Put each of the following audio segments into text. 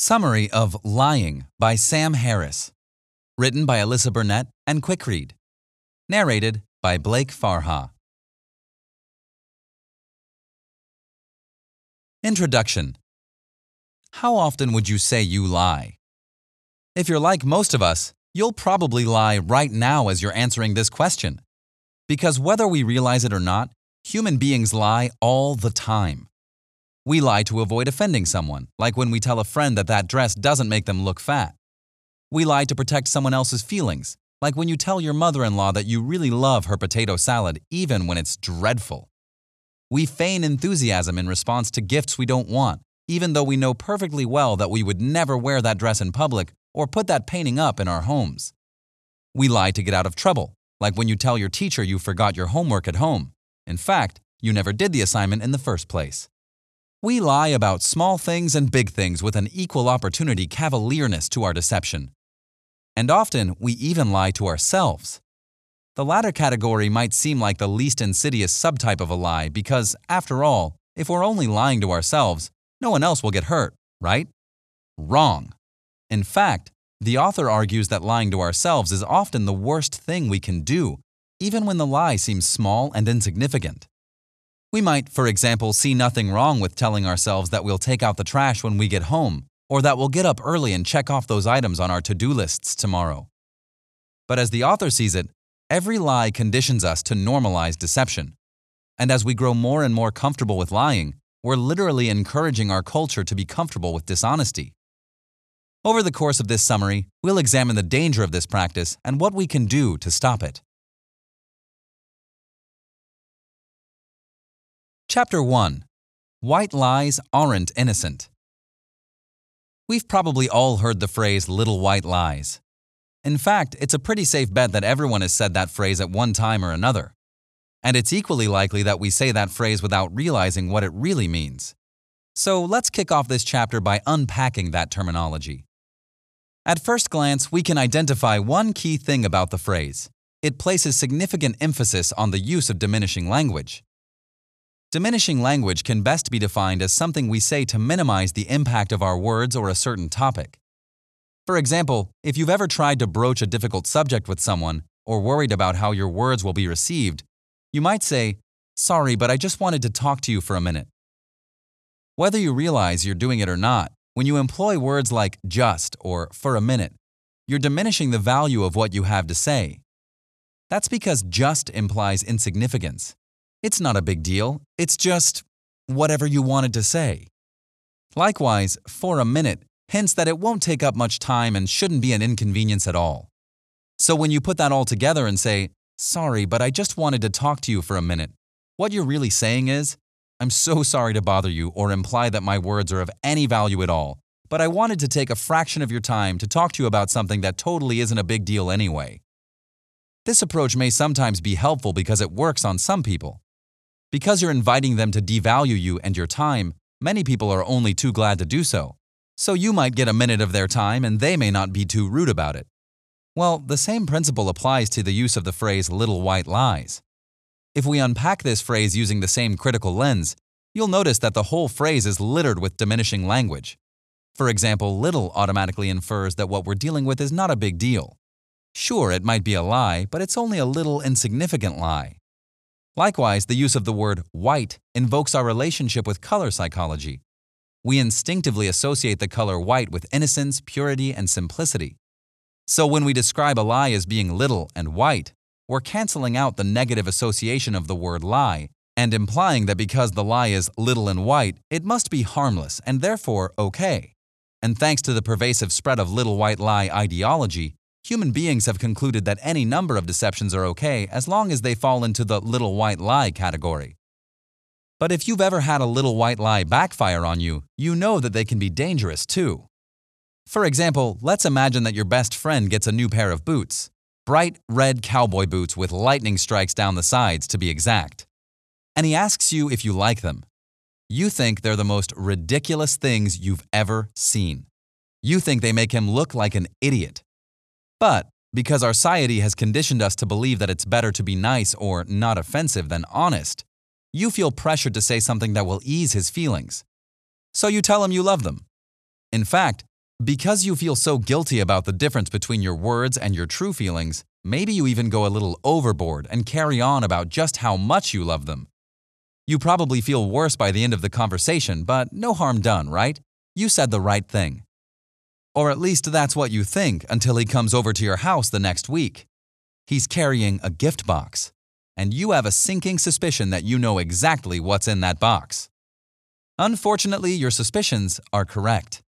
Summary of Lying by Sam Harris. Written by Alyssa Burnett and Quickread. Narrated by Blake Farha. Introduction How often would you say you lie? If you're like most of us, you'll probably lie right now as you're answering this question. Because whether we realize it or not, human beings lie all the time. We lie to avoid offending someone, like when we tell a friend that that dress doesn't make them look fat. We lie to protect someone else's feelings, like when you tell your mother in law that you really love her potato salad, even when it's dreadful. We feign enthusiasm in response to gifts we don't want, even though we know perfectly well that we would never wear that dress in public or put that painting up in our homes. We lie to get out of trouble, like when you tell your teacher you forgot your homework at home. In fact, you never did the assignment in the first place. We lie about small things and big things with an equal opportunity cavalierness to our deception. And often, we even lie to ourselves. The latter category might seem like the least insidious subtype of a lie because, after all, if we're only lying to ourselves, no one else will get hurt, right? Wrong. In fact, the author argues that lying to ourselves is often the worst thing we can do, even when the lie seems small and insignificant. We might, for example, see nothing wrong with telling ourselves that we'll take out the trash when we get home, or that we'll get up early and check off those items on our to do lists tomorrow. But as the author sees it, every lie conditions us to normalize deception. And as we grow more and more comfortable with lying, we're literally encouraging our culture to be comfortable with dishonesty. Over the course of this summary, we'll examine the danger of this practice and what we can do to stop it. Chapter 1 White Lies Aren't Innocent. We've probably all heard the phrase little white lies. In fact, it's a pretty safe bet that everyone has said that phrase at one time or another. And it's equally likely that we say that phrase without realizing what it really means. So let's kick off this chapter by unpacking that terminology. At first glance, we can identify one key thing about the phrase it places significant emphasis on the use of diminishing language. Diminishing language can best be defined as something we say to minimize the impact of our words or a certain topic. For example, if you've ever tried to broach a difficult subject with someone or worried about how your words will be received, you might say, Sorry, but I just wanted to talk to you for a minute. Whether you realize you're doing it or not, when you employ words like just or for a minute, you're diminishing the value of what you have to say. That's because just implies insignificance. It's not a big deal, it's just whatever you wanted to say. Likewise, for a minute hints that it won't take up much time and shouldn't be an inconvenience at all. So when you put that all together and say, Sorry, but I just wanted to talk to you for a minute, what you're really saying is, I'm so sorry to bother you or imply that my words are of any value at all, but I wanted to take a fraction of your time to talk to you about something that totally isn't a big deal anyway. This approach may sometimes be helpful because it works on some people. Because you're inviting them to devalue you and your time, many people are only too glad to do so. So you might get a minute of their time and they may not be too rude about it. Well, the same principle applies to the use of the phrase little white lies. If we unpack this phrase using the same critical lens, you'll notice that the whole phrase is littered with diminishing language. For example, little automatically infers that what we're dealing with is not a big deal. Sure, it might be a lie, but it's only a little insignificant lie. Likewise, the use of the word white invokes our relationship with color psychology. We instinctively associate the color white with innocence, purity, and simplicity. So when we describe a lie as being little and white, we're canceling out the negative association of the word lie and implying that because the lie is little and white, it must be harmless and therefore okay. And thanks to the pervasive spread of little white lie ideology, Human beings have concluded that any number of deceptions are okay as long as they fall into the little white lie category. But if you've ever had a little white lie backfire on you, you know that they can be dangerous too. For example, let's imagine that your best friend gets a new pair of boots bright red cowboy boots with lightning strikes down the sides, to be exact. And he asks you if you like them. You think they're the most ridiculous things you've ever seen. You think they make him look like an idiot. But because our society has conditioned us to believe that it's better to be nice or not offensive than honest, you feel pressured to say something that will ease his feelings. So you tell him you love them. In fact, Because you feel so guilty about the difference between your words and your true feelings, maybe you even go a little overboard and carry on about just how much you love them. You probably feel worse by the end of the conversation, but no harm done, right? You said the right thing. Or at least that's what you think until he comes over to your house the next week. He's carrying a gift box, and you have a sinking suspicion that you know exactly what's in that box. Unfortunately, your suspicions are correct.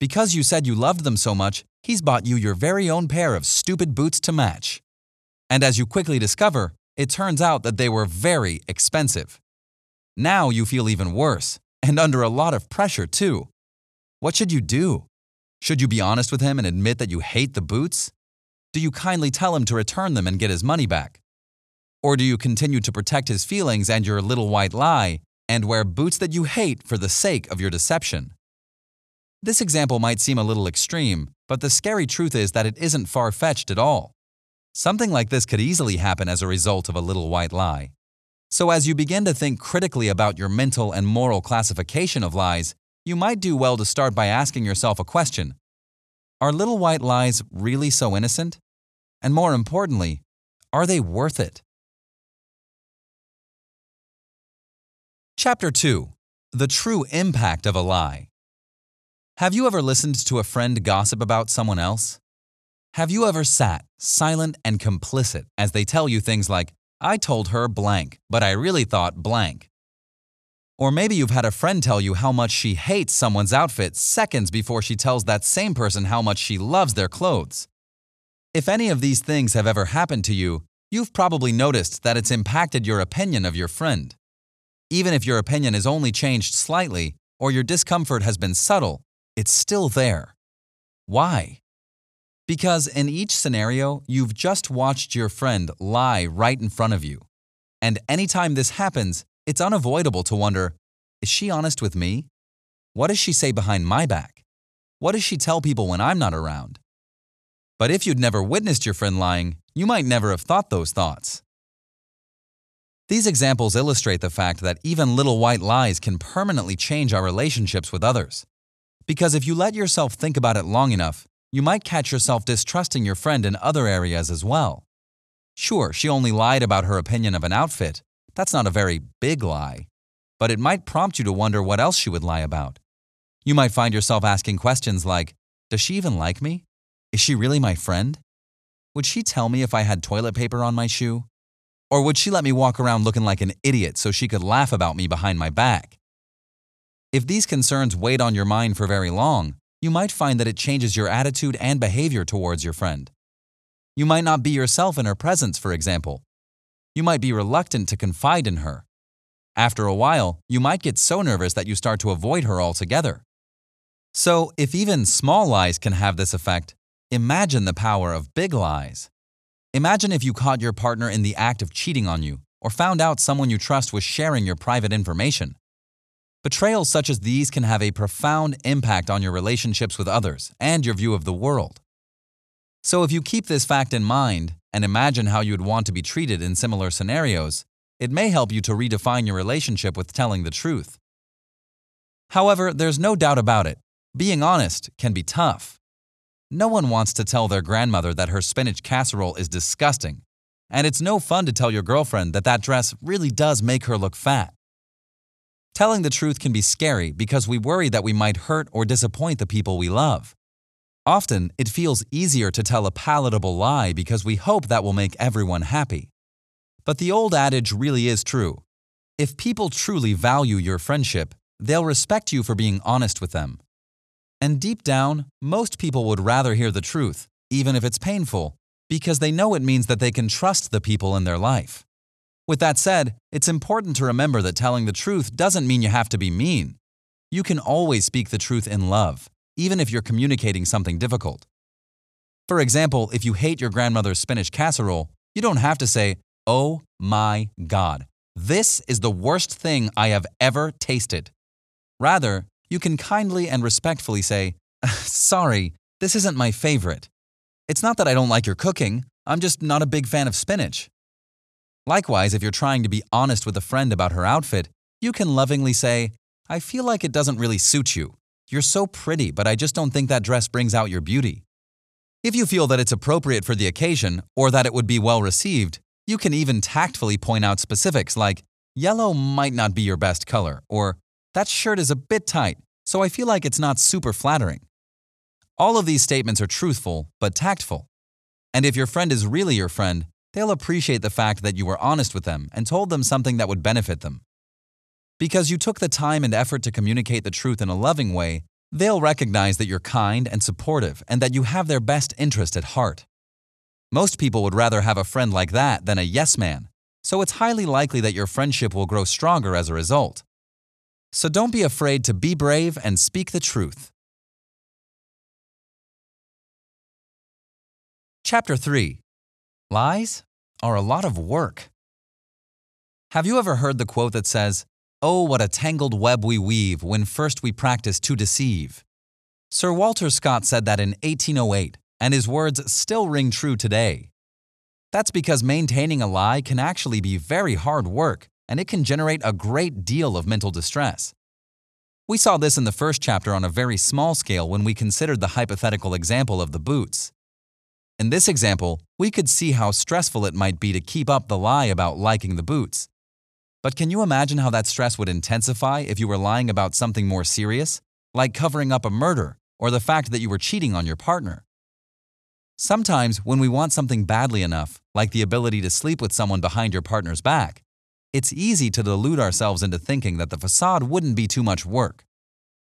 Because you said you loved them so much, he's bought you your very own pair of stupid boots to match. And as you quickly discover, it turns out that they were very expensive. Now you feel even worse, and under a lot of pressure too. What should you do? Should you be honest with him and admit that you hate the boots? Do you kindly tell him to return them and get his money back? Or do you continue to protect his feelings and your little white lie and wear boots that you hate for the sake of your deception? This example might seem a little extreme, but the scary truth is that it isn't far fetched at all. Something like this could easily happen as a result of a little white lie. So, as you begin to think critically about your mental and moral classification of lies, you might do well to start by asking yourself a question Are little white lies really so innocent? And more importantly, are they worth it? Chapter 2 The True Impact of a Lie. Have you ever listened to a friend gossip about someone else? Have you ever sat, silent and complicit, as they tell you things like, I told her blank, but I really thought blank? Or maybe you've had a friend tell you how much she hates someone's outfit seconds before she tells that same person how much she loves their clothes. If any of these things have ever happened to you, you've probably noticed that it's impacted your opinion of your friend. Even if your opinion has only changed slightly, or your discomfort has been subtle, it's still there. Why? Because in each scenario, you've just watched your friend lie right in front of you. And anytime this happens, it's unavoidable to wonder is she honest with me? What does she say behind my back? What does she tell people when I'm not around? But if you'd never witnessed your friend lying, you might never have thought those thoughts. These examples illustrate the fact that even little white lies can permanently change our relationships with others. Because if you let yourself think about it long enough, you might catch yourself distrusting your friend in other areas as well. Sure, she only lied about her opinion of an outfit. That's not a very big lie. But it might prompt you to wonder what else she would lie about. You might find yourself asking questions like Does she even like me? Is she really my friend? Would she tell me if I had toilet paper on my shoe? Or would she let me walk around looking like an idiot so she could laugh about me behind my back? If these concerns weighed on your mind for very long, you might find that it changes your attitude and behavior towards your friend. You might not be yourself in her presence, for example. You might be reluctant to confide in her. After a while, you might get so nervous that you start to avoid her altogether. So, if even small lies can have this effect, imagine the power of big lies. Imagine if you caught your partner in the act of cheating on you or found out someone you trust was sharing your private information. Betrayals such as these can have a profound impact on your relationships with others and your view of the world. So, if you keep this fact in mind and imagine how you'd want to be treated in similar scenarios, it may help you to redefine your relationship with telling the truth. However, there's no doubt about it being honest can be tough. No one wants to tell their grandmother that her spinach casserole is disgusting, and it's no fun to tell your girlfriend that that dress really does make her look fat. Telling the truth can be scary because we worry that we might hurt or disappoint the people we love. Often, it feels easier to tell a palatable lie because we hope that will make everyone happy. But the old adage really is true. If people truly value your friendship, they'll respect you for being honest with them. And deep down, most people would rather hear the truth, even if it's painful, because they know it means that they can trust the people in their life. With that said, it's important to remember that telling the truth doesn't mean you have to be mean. You can always speak the truth in love, even if you're communicating something difficult. For example, if you hate your grandmother's spinach casserole, you don't have to say, Oh my God, this is the worst thing I have ever tasted. Rather, you can kindly and respectfully say, Sorry, this isn't my favorite. It's not that I don't like your cooking, I'm just not a big fan of spinach. Likewise, if you're trying to be honest with a friend about her outfit, you can lovingly say, I feel like it doesn't really suit you. You're so pretty, but I just don't think that dress brings out your beauty. If you feel that it's appropriate for the occasion or that it would be well received, you can even tactfully point out specifics like, yellow might not be your best color, or that shirt is a bit tight, so I feel like it's not super flattering. All of these statements are truthful, but tactful. And if your friend is really your friend, they'll appreciate the fact that you were honest with them and told them something that would benefit them. Because you took the time and effort to communicate the truth in a loving way, they'll recognize that you're kind and supportive and that you have their best interest at heart. Most people would rather have a friend like that than a yes man, so it's highly likely that your friendship will grow stronger as a result. So don't be afraid to be brave and speak the truth. Chapter 3 Lies are a lot of work. Have you ever heard the quote that says, Oh, what a tangled web we weave when first we practice to deceive? Sir Walter Scott said that in 1808, and his words still ring true today. That's because maintaining a lie can actually be very hard work and it can generate a great deal of mental distress. We saw this in the first chapter on a very small scale when we considered the hypothetical example of the boots. In this example, we could see how stressful it might be to keep up the lie about liking the boots. But can you imagine how that stress would intensify if you were lying about something more serious, like covering up a murder or the fact that you were cheating on your partner? Sometimes, when we want something badly enough, like the ability to sleep with someone behind your partner's back, it's easy to delude ourselves into thinking that the facade wouldn't be too much work.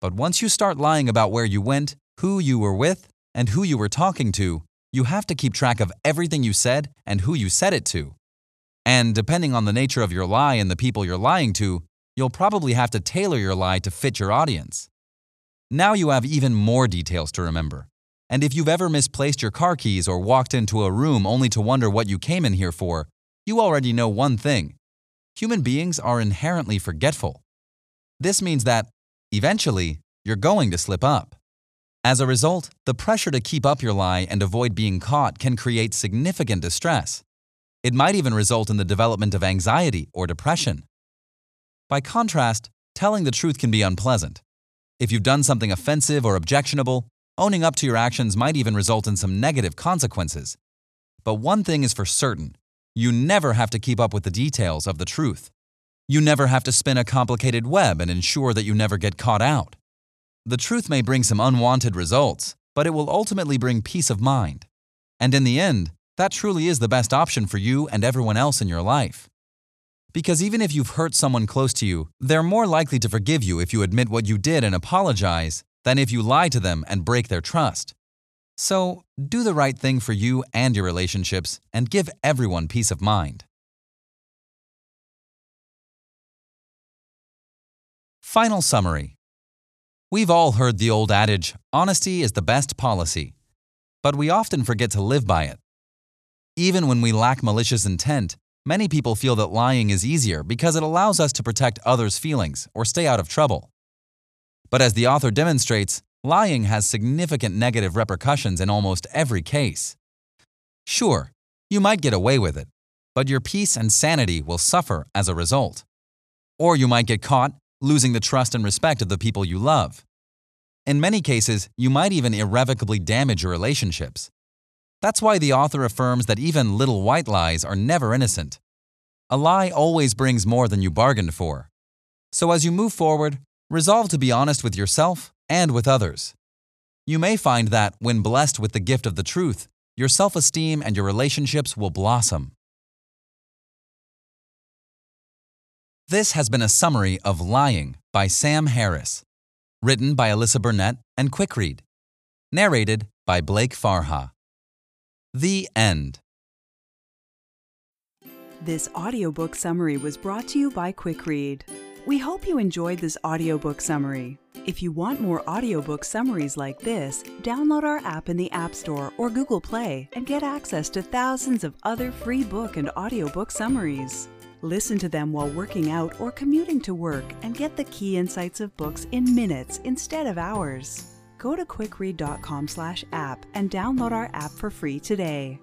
But once you start lying about where you went, who you were with, and who you were talking to, you have to keep track of everything you said and who you said it to. And depending on the nature of your lie and the people you're lying to, you'll probably have to tailor your lie to fit your audience. Now you have even more details to remember. And if you've ever misplaced your car keys or walked into a room only to wonder what you came in here for, you already know one thing human beings are inherently forgetful. This means that, eventually, you're going to slip up. As a result, the pressure to keep up your lie and avoid being caught can create significant distress. It might even result in the development of anxiety or depression. By contrast, telling the truth can be unpleasant. If you've done something offensive or objectionable, owning up to your actions might even result in some negative consequences. But one thing is for certain you never have to keep up with the details of the truth. You never have to spin a complicated web and ensure that you never get caught out. The truth may bring some unwanted results, but it will ultimately bring peace of mind. And in the end, that truly is the best option for you and everyone else in your life. Because even if you've hurt someone close to you, they're more likely to forgive you if you admit what you did and apologize than if you lie to them and break their trust. So, do the right thing for you and your relationships and give everyone peace of mind. Final summary We've all heard the old adage, honesty is the best policy, but we often forget to live by it. Even when we lack malicious intent, many people feel that lying is easier because it allows us to protect others' feelings or stay out of trouble. But as the author demonstrates, lying has significant negative repercussions in almost every case. Sure, you might get away with it, but your peace and sanity will suffer as a result. Or you might get caught, losing the trust and respect of the people you love. In many cases, you might even irrevocably damage your relationships. That's why the author affirms that even little white lies are never innocent. A lie always brings more than you bargained for. So as you move forward, resolve to be honest with yourself and with others. You may find that, when blessed with the gift of the truth, your self esteem and your relationships will blossom. This has been a summary of Lying by Sam Harris, written by Alyssa Burnett and Quickread, narrated by Blake Farha. The End. This audiobook summary was brought to you by Quickread. We hope you enjoyed this audiobook summary. If you want more audiobook summaries like this, download our app in the App Store or Google Play and get access to thousands of other free book and audiobook summaries. Listen to them while working out or commuting to work and get the key insights of books in minutes instead of hours. Go to quickread.com/app and download our app for free today.